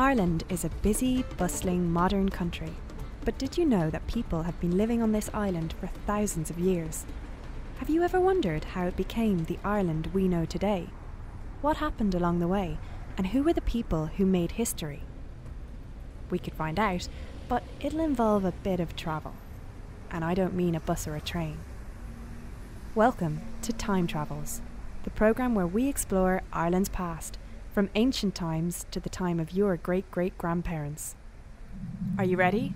Ireland is a busy, bustling, modern country. But did you know that people have been living on this island for thousands of years? Have you ever wondered how it became the Ireland we know today? What happened along the way, and who were the people who made history? We could find out, but it'll involve a bit of travel. And I don't mean a bus or a train. Welcome to Time Travels, the programme where we explore Ireland's past, from ancient times to the time of your great great grandparents. Are you ready?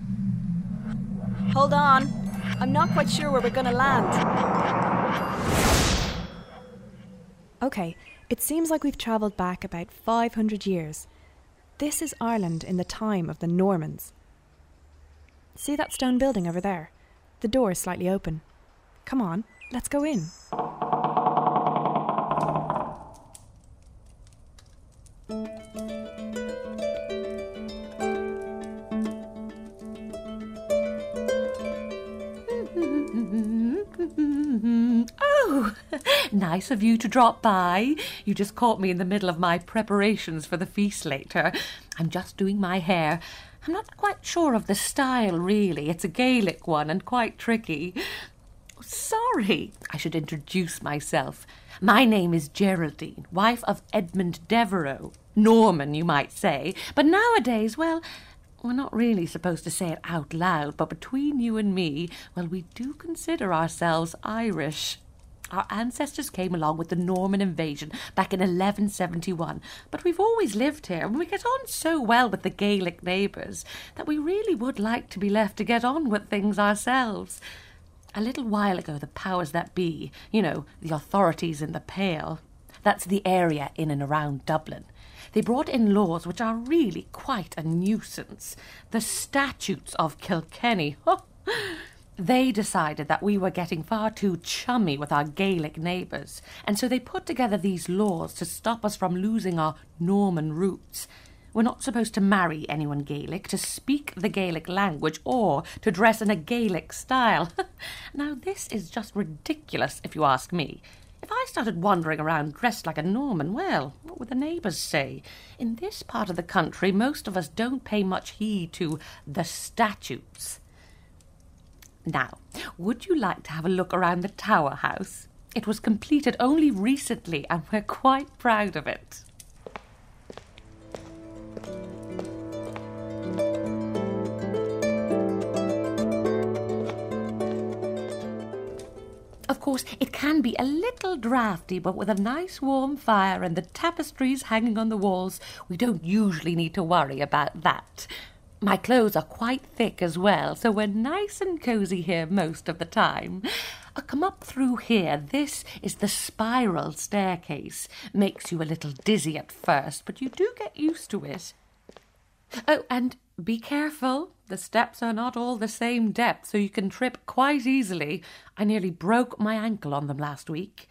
Hold on. I'm not quite sure where we're going to land. Okay, it seems like we've travelled back about 500 years. This is Ireland in the time of the Normans. See that stone building over there? The door is slightly open. Come on, let's go in. Nice of you to drop by. You just caught me in the middle of my preparations for the feast later. I'm just doing my hair. I'm not quite sure of the style, really. It's a Gaelic one and quite tricky. Sorry, I should introduce myself. My name is Geraldine, wife of Edmund Devereux. Norman, you might say. But nowadays, well, we're not really supposed to say it out loud, but between you and me, well, we do consider ourselves Irish. Our ancestors came along with the Norman invasion back in 1171, but we've always lived here and we get on so well with the Gaelic neighbours that we really would like to be left to get on with things ourselves. A little while ago, the powers that be, you know, the authorities in the Pale, that's the area in and around Dublin, they brought in laws which are really quite a nuisance. The Statutes of Kilkenny. They decided that we were getting far too chummy with our Gaelic neighbours, and so they put together these laws to stop us from losing our Norman roots. We're not supposed to marry anyone Gaelic, to speak the Gaelic language, or to dress in a Gaelic style. now, this is just ridiculous, if you ask me. If I started wandering around dressed like a Norman, well, what would the neighbours say? In this part of the country, most of us don't pay much heed to the statutes. Now, would you like to have a look around the Tower House? It was completed only recently, and we're quite proud of it. Of course, it can be a little draughty, but with a nice warm fire and the tapestries hanging on the walls, we don't usually need to worry about that. My clothes are quite thick as well, so we're nice and cosy here most of the time. Uh, come up through here. This is the spiral staircase. Makes you a little dizzy at first, but you do get used to it. Oh, and be careful. The steps are not all the same depth, so you can trip quite easily. I nearly broke my ankle on them last week.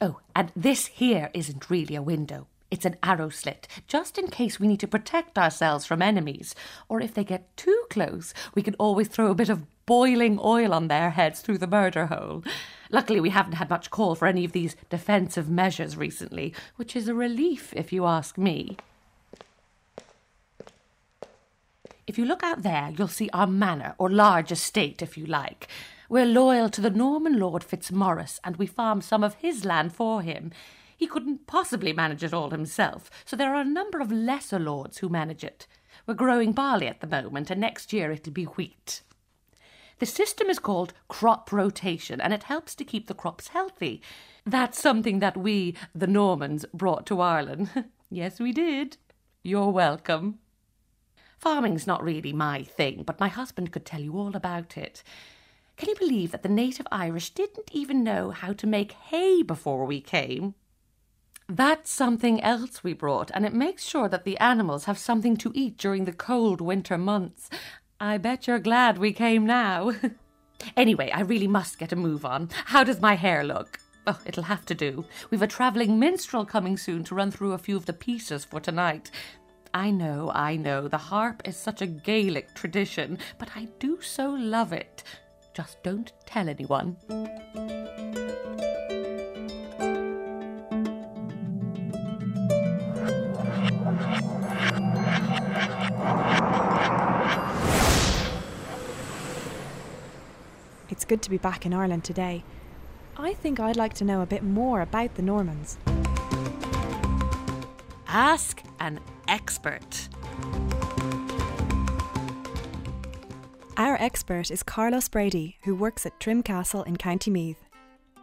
Oh, and this here isn't really a window. It's an arrow slit, just in case we need to protect ourselves from enemies. Or if they get too close, we can always throw a bit of boiling oil on their heads through the murder hole. Luckily, we haven't had much call for any of these defensive measures recently, which is a relief, if you ask me. If you look out there, you'll see our manor, or large estate, if you like. We're loyal to the Norman Lord Fitzmaurice, and we farm some of his land for him. He couldn't possibly manage it all himself, so there are a number of lesser lords who manage it. We're growing barley at the moment, and next year it'll be wheat. The system is called crop rotation, and it helps to keep the crops healthy. That's something that we, the Normans, brought to Ireland. yes, we did. You're welcome. Farming's not really my thing, but my husband could tell you all about it. Can you believe that the native Irish didn't even know how to make hay before we came? That's something else we brought, and it makes sure that the animals have something to eat during the cold winter months. I bet you're glad we came now. anyway, I really must get a move on. How does my hair look? Oh, it'll have to do. We've a travelling minstrel coming soon to run through a few of the pieces for tonight. I know, I know, the harp is such a Gaelic tradition, but I do so love it. Just don't tell anyone. Good to be back in Ireland today. I think I'd like to know a bit more about the Normans. Ask an expert. Our expert is Carlos Brady, who works at Trim Castle in County Meath.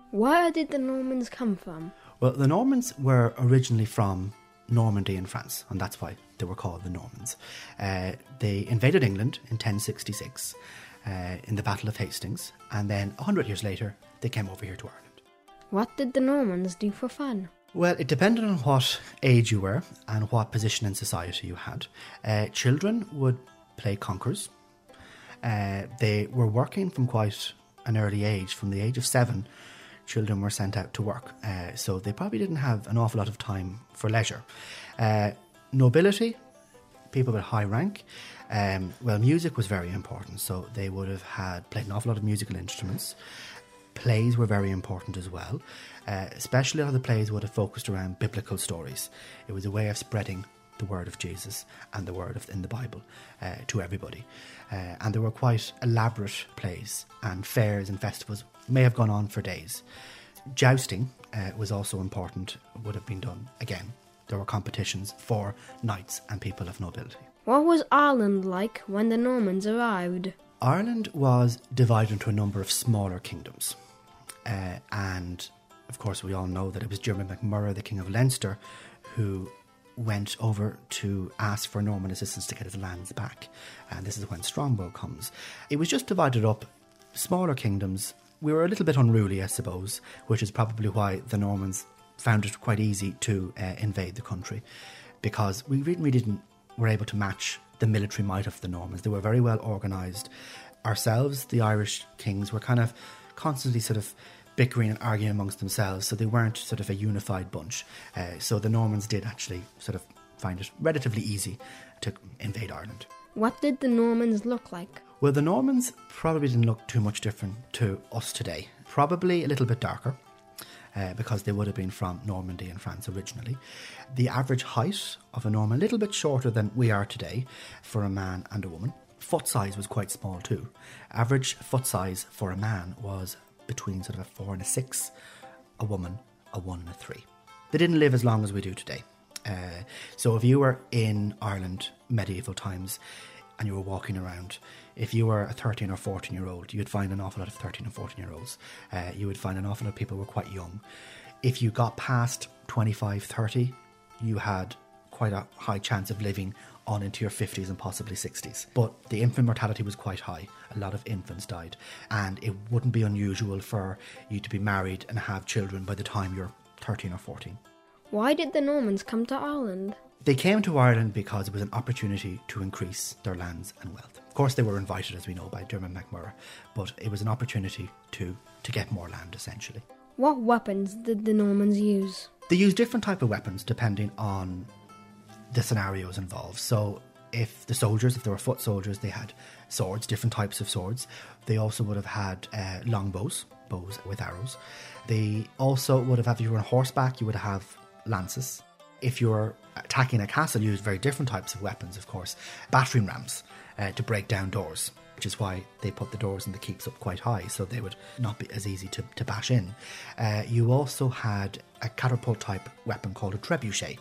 Where did the Normans come from? Well, the Normans were originally from Normandy in France, and that's why they were called the Normans. Uh, they invaded England in 1066 uh, in the Battle of Hastings, and then 100 years later, they came over here to Ireland. What did the Normans do for fun? Well, it depended on what age you were and what position in society you had. Uh, children would play conkers. Uh, they were working from quite an early age. From the age of seven, children were sent out to work. Uh, so they probably didn't have an awful lot of time for leisure. Uh, nobility, people with high rank, um, well, music was very important. So they would have had played an awful lot of musical instruments. Plays were very important as well. Uh, especially a lot of the plays would have focused around biblical stories. It was a way of spreading the word of Jesus and the word of in the Bible uh, to everybody. Uh, and there were quite elaborate plays and fairs and festivals may have gone on for days. Jousting uh, was also important, would have been done again. There were competitions for knights and people of nobility. What was Ireland like when the Normans arrived? Ireland was divided into a number of smaller kingdoms. Uh, and of course, we all know that it was Dermot MacMurrough, the King of Leinster, who went over to ask for Norman assistance to get his lands back. And this is when Strongbow comes. It was just divided up, smaller kingdoms. We were a little bit unruly, I suppose, which is probably why the Normans found it quite easy to uh, invade the country, because we really didn't were able to match the military might of the Normans. They were very well organised. Ourselves, the Irish kings, were kind of constantly sort of bickering and arguing amongst themselves, so they weren't sort of a unified bunch. Uh, so the Normans did actually sort of find it relatively easy to invade Ireland. What did the Normans look like? Well, the Normans probably didn't look too much different to us today. Probably a little bit darker. Uh, because they would have been from Normandy in France originally. The average height of a Norman, a little bit shorter than we are today for a man and a woman. Foot size was quite small too. Average foot size for a man was between sort of a four and a six, a woman, a one and a three. They didn't live as long as we do today. Uh, so if you were in Ireland medieval times and you were walking around, if you were a 13 or 14 year old, you'd find an awful lot of 13 and 14 year olds. Uh, you would find an awful lot of people who were quite young. If you got past 25, 30, you had quite a high chance of living on into your 50s and possibly 60s. But the infant mortality was quite high. A lot of infants died. And it wouldn't be unusual for you to be married and have children by the time you're 13 or 14. Why did the Normans come to Ireland? They came to Ireland because it was an opportunity to increase their lands and wealth. Of course, they were invited, as we know, by Dermot MacMurrough, but it was an opportunity to, to get more land, essentially. What weapons did the Normans use? They used different type of weapons depending on the scenarios involved. So, if the soldiers, if they were foot soldiers, they had swords, different types of swords. They also would have had uh, longbows, bows with arrows. They also would have, if you were on horseback, you would have lances. If you were attacking a castle, you used very different types of weapons, of course. Battering rams uh, to break down doors, which is why they put the doors and the keeps up quite high, so they would not be as easy to, to bash in. Uh, you also had a catapult type weapon called a trebuchet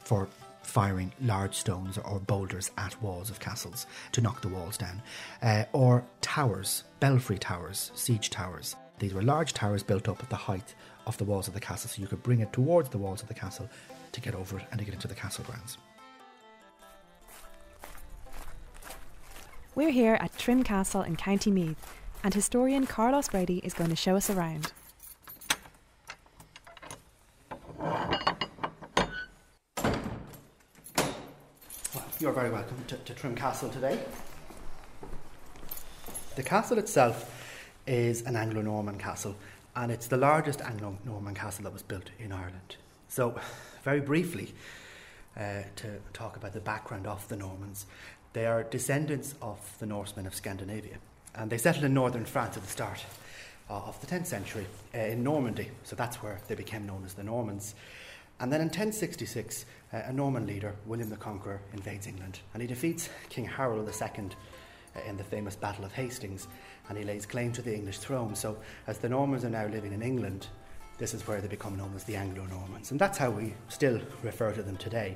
for firing large stones or boulders at walls of castles to knock the walls down, uh, or towers, belfry towers, siege towers. These were large towers built up at the height of the walls of the castle, so you could bring it towards the walls of the castle to get over it and to get into the castle grounds. We're here at Trim Castle in County Meath, and historian Carlos Brady is going to show us around. Well, you're very welcome to, to Trim Castle today. The castle itself is an Anglo Norman castle, and it's the largest Anglo Norman castle that was built in Ireland. So, very briefly, uh, to talk about the background of the Normans, they are descendants of the Norsemen of Scandinavia, and they settled in northern France at the start uh, of the 10th century uh, in Normandy, so that's where they became known as the Normans. And then in 1066, uh, a Norman leader, William the Conqueror, invades England and he defeats King Harold II Uh, in the famous Battle of Hastings, and he lays claim to the English throne. So, as the Normans are now living in England, this is where they become known as the Anglo Normans, and that's how we still refer to them today.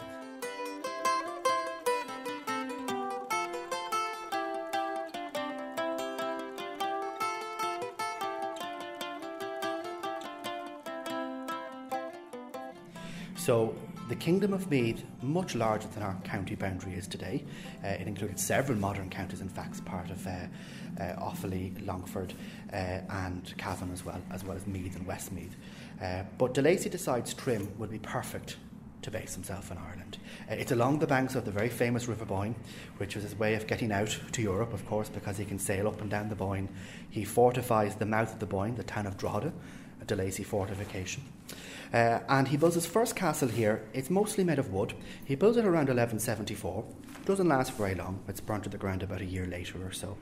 So the Kingdom of Meath, much larger than our county boundary is today. Uh, it included several modern counties, in fact, part of uh, uh, Offaly, Longford, uh, and Cavan as well, as well as Meath and Westmeath. Uh, but De Lacy decides Trim would be perfect to base himself in Ireland. Uh, it's along the banks of the very famous River Boyne, which was his way of getting out to Europe, of course, because he can sail up and down the Boyne. He fortifies the mouth of the Boyne, the town of Drogheda, a De Lacy fortification. Uh, and he builds his first castle here. It's mostly made of wood. He builds it around 1174. Doesn't last very long. It's burnt to the ground about a year later or so.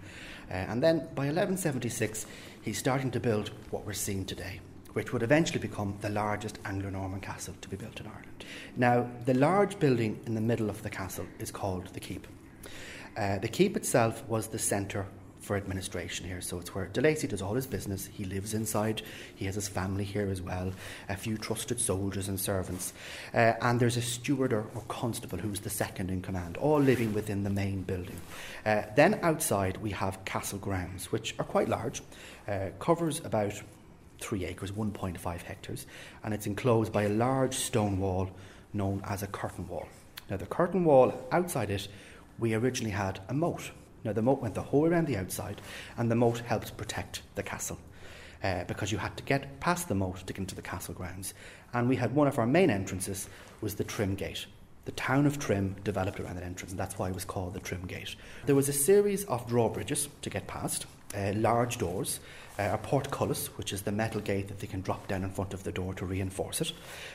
Uh, and then by 1176, he's starting to build what we're seeing today, which would eventually become the largest Anglo Norman castle to be built in Ireland. Now, the large building in the middle of the castle is called the Keep. Uh, the keep itself was the centre for administration here. So it's where De Lacy does all his business. He lives inside. He has his family here as well. A few trusted soldiers and servants. Uh, and there's a steward or, or, constable who's the second in command, all living within the main building. Uh, then outside we have castle grounds, which are quite large. Uh, covers about three acres, 1.5 hectares, and it's enclosed by a large stone wall known as a curtain wall. Now, the curtain wall outside it, we originally had a moat now, the moat went the whole way around the outside, and the moat helped protect the castle. Uh, because you had to get past the moat to get into the castle grounds. And we had one of our main entrances was the Trim Gate. The town of Trim developed around that entrance, and that's why it was called the Trim Gate. There was a series of drawbridges to get past, uh, large doors, uh, a portcullis, which is the metal gate that they can drop down in front of the door to reinforce it,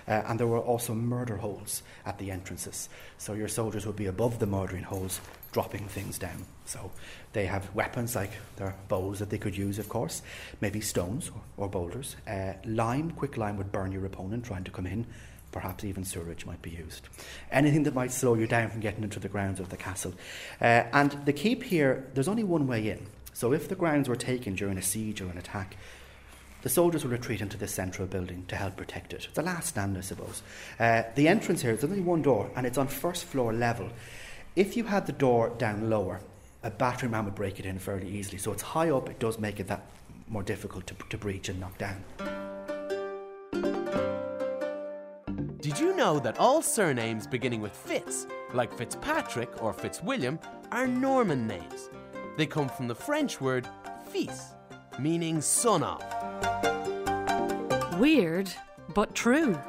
uh, and there were also murder holes at the entrances. So your soldiers would be above the murdering holes, dropping things down. So they have weapons like their bows that they could use, of course, maybe stones or, or boulders. Uh, lime, quick lime would burn your opponent trying to come in. Perhaps even sewage might be used. Anything that might slow you down from getting into the grounds of the castle. Uh, and the keep here, there's only one way in. So if the grounds were taken during a siege or an attack, the soldiers will retreat into this central building to help protect it. The last stand, I suppose. Uh, the entrance here, there's only one door, and it's on first floor level. If you had the door down lower, a battering ram would break it in fairly easily. So it's high up, it does make it that more difficult to, to breach and knock down. Did you know that all surnames beginning with Fitz, like Fitzpatrick or Fitzwilliam, are Norman names? They come from the French word fils, meaning son of. Weird, but true.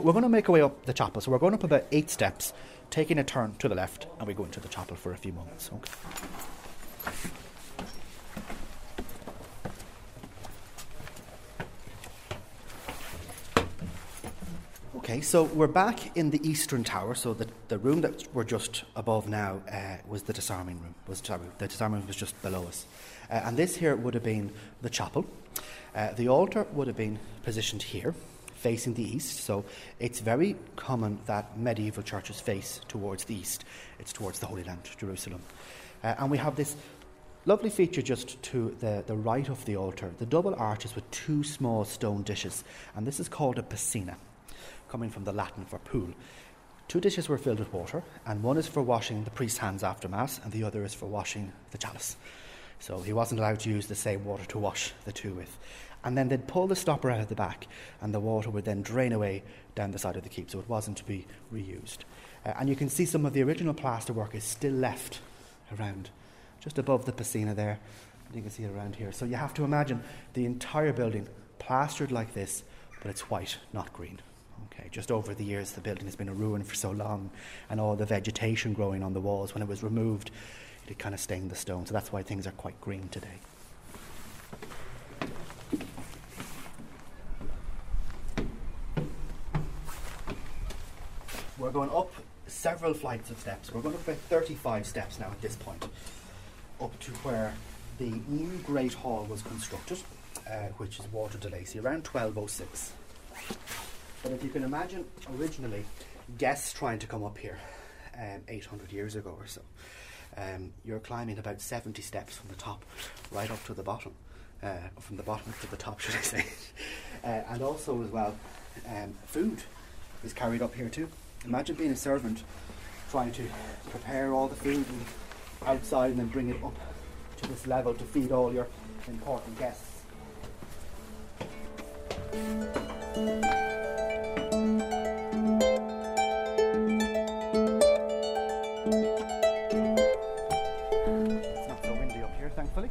But we're going to make our way up the chapel. So we're going up about eight steps, taking a turn to the left, and we go into the chapel for a few moments. Okay. Okay, so we're back in the eastern tower. So the, the room that we're just above now uh, was the disarming room. Was sorry, the disarming room was just below us, uh, and this here would have been the chapel. Uh, the altar would have been positioned here, facing the east. So it's very common that medieval churches face towards the east. It's towards the Holy Land, Jerusalem. Uh, and we have this lovely feature just to the, the right of the altar the double arches with two small stone dishes. And this is called a piscina, coming from the Latin for pool. Two dishes were filled with water, and one is for washing the priest's hands after Mass, and the other is for washing the chalice. So he wasn't allowed to use the same water to wash the two with and then they'd pull the stopper out of the back, and the water would then drain away down the side of the keep, so it wasn't to be reused. Uh, and you can see some of the original plasterwork is still left around, just above the piscina there. You can see it around here. So you have to imagine the entire building plastered like this, but it's white, not green. Okay, just over the years, the building has been a ruin for so long, and all the vegetation growing on the walls, when it was removed, it kind of stained the stone. So that's why things are quite green today. We're going up several flights of steps. We're going up about 35 steps now at this point, up to where the new Great Hall was constructed, uh, which is Walter de Lacy, around 1206. But if you can imagine, originally guests trying to come up here um, 800 years ago or so. Um, you're climbing about 70 steps from the top right up to the bottom, uh, from the bottom to the top, should I say. uh, and also, as well, um, food is carried up here too. Imagine being a servant trying to prepare all the food and outside and then bring it up to this level to feed all your important guests. It's not so windy up here, thankfully.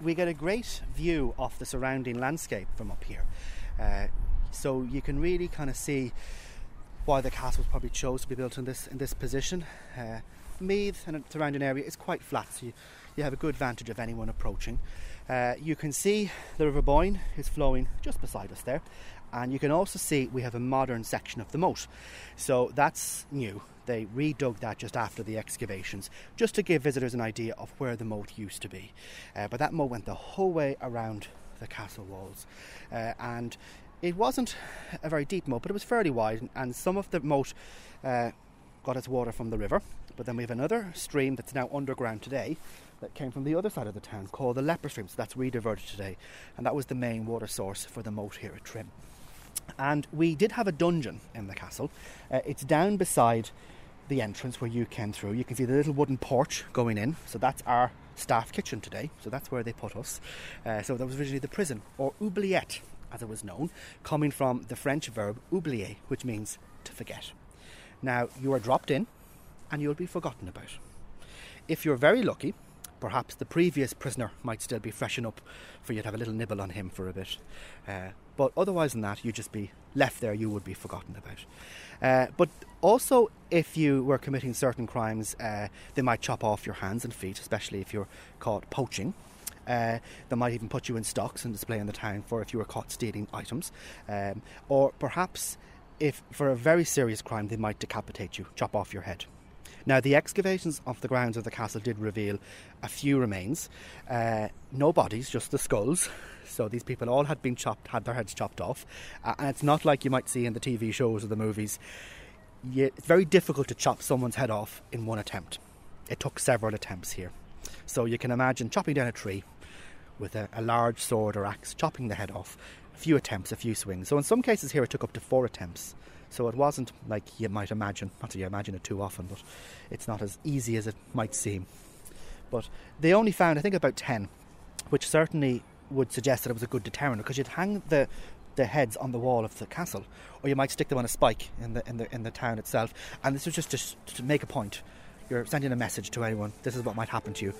We get a great view of the surrounding landscape from up here. Uh, so you can really kind of see why the castle was probably chose to be built in this in this position. Uh, Meath and surrounding area is quite flat, so you, you have a good vantage of anyone approaching. Uh, you can see the River Boyne is flowing just beside us there, and you can also see we have a modern section of the moat. So that's new. They redug that just after the excavations, just to give visitors an idea of where the moat used to be. Uh, but that moat went the whole way around the castle walls, uh, and it wasn't a very deep moat, but it was fairly wide, and some of the moat uh, got its water from the river. But then we have another stream that's now underground today that came from the other side of the town called the Leper Stream, so that's rediverted today, and that was the main water source for the moat here at Trim. And we did have a dungeon in the castle. Uh, it's down beside the entrance where you came through. You can see the little wooden porch going in, so that's our staff kitchen today. So that's where they put us. Uh, so that was originally the prison, or oubliette, as it was known, coming from the French verb oublier, which means to forget. Now you are dropped in, and you'll be forgotten about. If you're very lucky, perhaps the previous prisoner might still be fresh enough for you to have a little nibble on him for a bit. Uh, but otherwise than that, you'd just be left there, you would be forgotten about. Uh, but also, if you were committing certain crimes, uh, they might chop off your hands and feet, especially if you're caught poaching. Uh, they might even put you in stocks and display in the town for if you were caught stealing items. Um, or perhaps, if for a very serious crime, they might decapitate you, chop off your head. Now, the excavations of the grounds of the castle did reveal a few remains. Uh, no bodies, just the skulls. So these people all had been chopped, had their heads chopped off. Uh, and it's not like you might see in the TV shows or the movies. You, it's very difficult to chop someone's head off in one attempt. It took several attempts here. So you can imagine chopping down a tree with a, a large sword or axe, chopping the head off. A few attempts, a few swings. So in some cases here, it took up to four attempts. So it wasn't like you might imagine. Not that you imagine it too often, but it's not as easy as it might seem. But they only found, I think, about 10, which certainly would suggest that it was a good deterrent because you'd hang the the heads on the wall of the castle, or you might stick them on a spike in the in the in the town itself. And this was just to, to make a point. You're sending a message to anyone. This is what might happen to you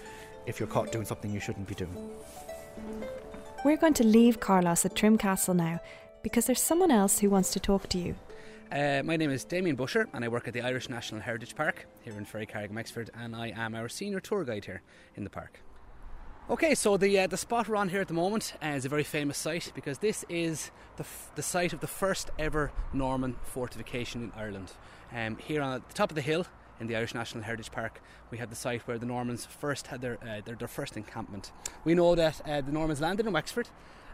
if you're caught doing something you shouldn't be doing. We're going to leave Carlos at Trim Castle now because there's someone else who wants to talk to you. Uh, my name is Damien Busher, and I work at the Irish National Heritage Park here in Ferrycarrigan, Wexford, and I am our senior tour guide here in the park. Okay, so the uh, the spot we're on here at the moment uh, is a very famous site because this is the, f- the site of the first ever Norman fortification in Ireland. Um, here on the top of the hill in the Irish National Heritage Park, we have the site where the Normans first had their uh, their, their, first encampment. We know that uh, the Normans landed in Wexford.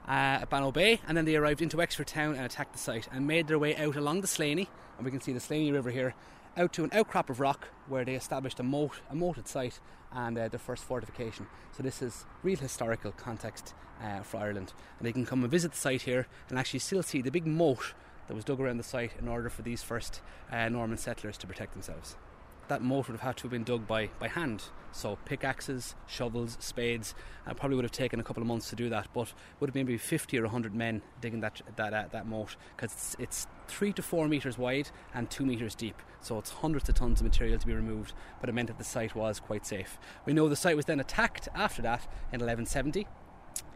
Uh, at Bannow Bay, and then they arrived into Wexford town and attacked the site and made their way out along the Slaney, and we can see the Slaney River here, out to an outcrop of rock where they established a moat, a moated site, and uh, their first fortification. So this is real historical context uh, for Ireland, and they can come and visit the site here and actually still see the big moat that was dug around the site in order for these first uh, Norman settlers to protect themselves. That moat would have had to have been dug by, by hand, so pickaxes, shovels, spades. Uh, probably would have taken a couple of months to do that, but would have been maybe 50 or 100 men digging that that uh, that moat because it's, it's three to four meters wide and two meters deep. So it's hundreds of tons of material to be removed, but it meant that the site was quite safe. We know the site was then attacked after that in 1170.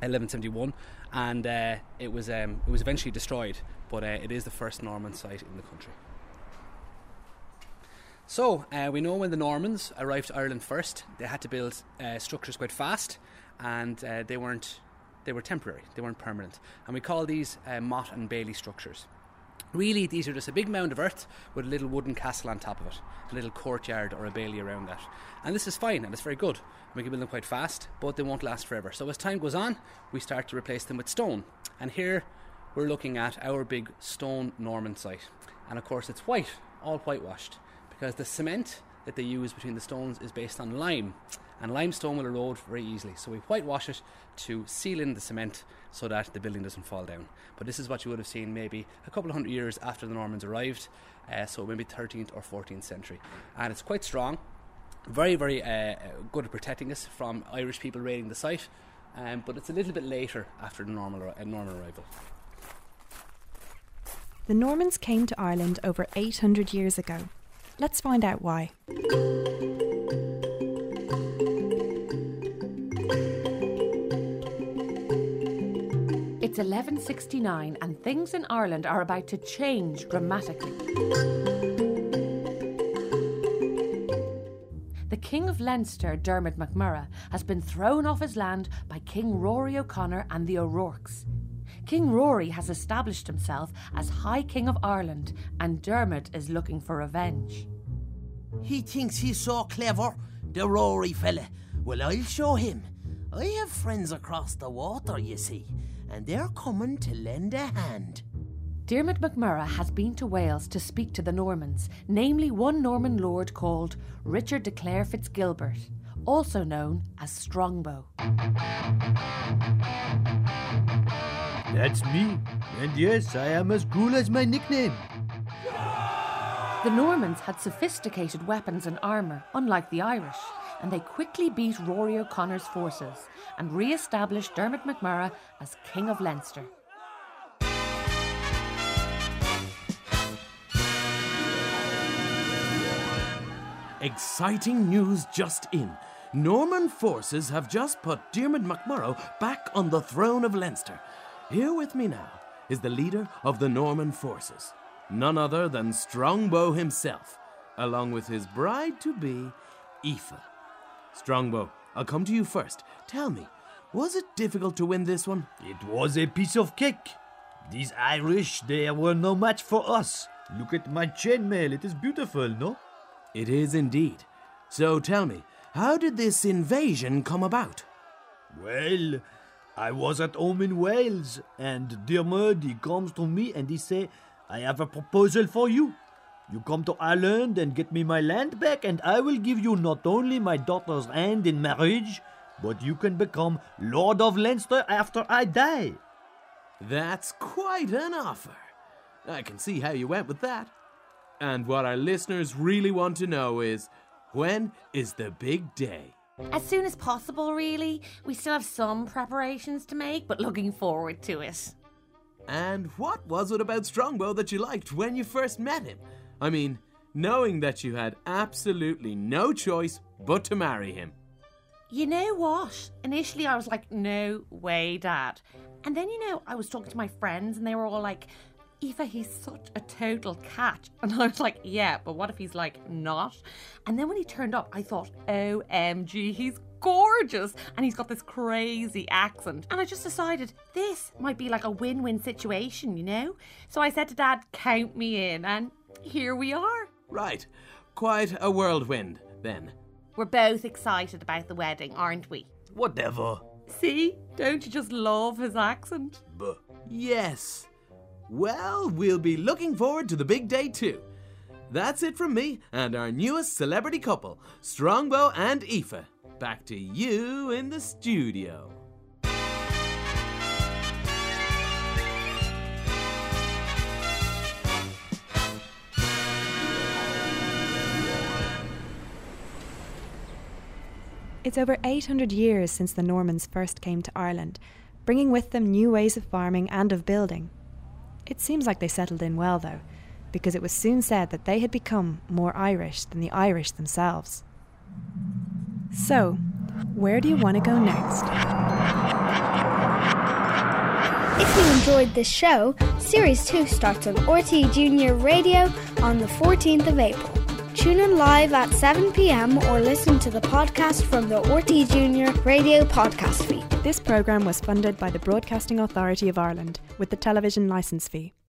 1171, and uh, it was um, it was eventually destroyed, but uh, it is the first Norman site in the country. So uh, we know when the Normans arrived to Ireland first, they had to build uh, structures quite fast, and uh, they weren't they were temporary, they weren't permanent, and we call these uh, motte and bailey structures. Really, these are just a big mound of earth with a little wooden castle on top of it, a little courtyard or a bailey around that. And this is fine and it's very good. We can build them quite fast, but they won't last forever. So as time goes on, we start to replace them with stone. And here we're looking at our big stone Norman site. And of course, it's white, all whitewashed, because the cement that they use between the stones is based on lime. And limestone will erode very easily. So we whitewash it to seal in the cement so that the building doesn't fall down. But this is what you would have seen maybe a couple of hundred years after the Normans arrived, uh, so maybe 13th or 14th century. And it's quite strong, very, very uh, good at protecting us from Irish people raiding the site. Um, but it's a little bit later after the normal, uh, Norman arrival. The Normans came to Ireland over 800 years ago. Let's find out why. It's 1169 and things in Ireland are about to change dramatically. The King of Leinster, Dermot MacMurrough, has been thrown off his land by King Rory O'Connor and the O'Rourkes. King Rory has established himself as High King of Ireland, and Dermot is looking for revenge. He thinks he's so clever, the Rory fella. Well, I'll show him. I have friends across the water, you see, and they're coming to lend a hand. Dermot MacMurrough has been to Wales to speak to the Normans, namely one Norman lord called Richard de Clare Fitzgilbert, also known as Strongbow. That's me. And yes, I am as cool as my nickname. The Normans had sophisticated weapons and armour, unlike the Irish, and they quickly beat Rory O'Connor's forces and re established Dermot MacMurrough as King of Leinster. Exciting news just in. Norman forces have just put Dermot MacMurrough back on the throne of Leinster. Here with me now is the leader of the Norman forces, none other than Strongbow himself, along with his bride to be, Aoife. Strongbow, I'll come to you first. Tell me, was it difficult to win this one? It was a piece of cake. These Irish, they were no match for us. Look at my chainmail, it is beautiful, no? It is indeed. So tell me, how did this invasion come about? Well, I was at home in Wales, and Dermot, he comes to me and he say, I have a proposal for you. You come to Ireland and get me my land back, and I will give you not only my daughter's hand in marriage, but you can become Lord of Leinster after I die. That's quite an offer. I can see how you went with that. And what our listeners really want to know is when is the big day? As soon as possible, really. We still have some preparations to make, but looking forward to it. And what was it about Strongbow that you liked when you first met him? I mean, knowing that you had absolutely no choice but to marry him. You know what? Initially, I was like, no way, Dad. And then, you know, I was talking to my friends and they were all like, Aoife, he's such a total catch. And I was like, yeah, but what if he's like not? And then when he turned up, I thought, OMG, he's gorgeous. And he's got this crazy accent. And I just decided this might be like a win win situation, you know? So I said to Dad, count me in. And here we are. Right. Quite a whirlwind, then. We're both excited about the wedding, aren't we? Whatever. See? Don't you just love his accent? Buh. Yes. Well, we'll be looking forward to the big day too. That's it from me and our newest celebrity couple, Strongbow and Aoife. Back to you in the studio. It's over 800 years since the Normans first came to Ireland, bringing with them new ways of farming and of building. It seems like they settled in well, though, because it was soon said that they had become more Irish than the Irish themselves. So, where do you want to go next? If you enjoyed this show, Series 2 starts on RTÉ Junior Radio on the 14th of April. Tune in live at 7 pm or listen to the podcast from the RTÉ Junior Radio podcast feed. This programme was funded by the Broadcasting Authority of Ireland with the television licence fee.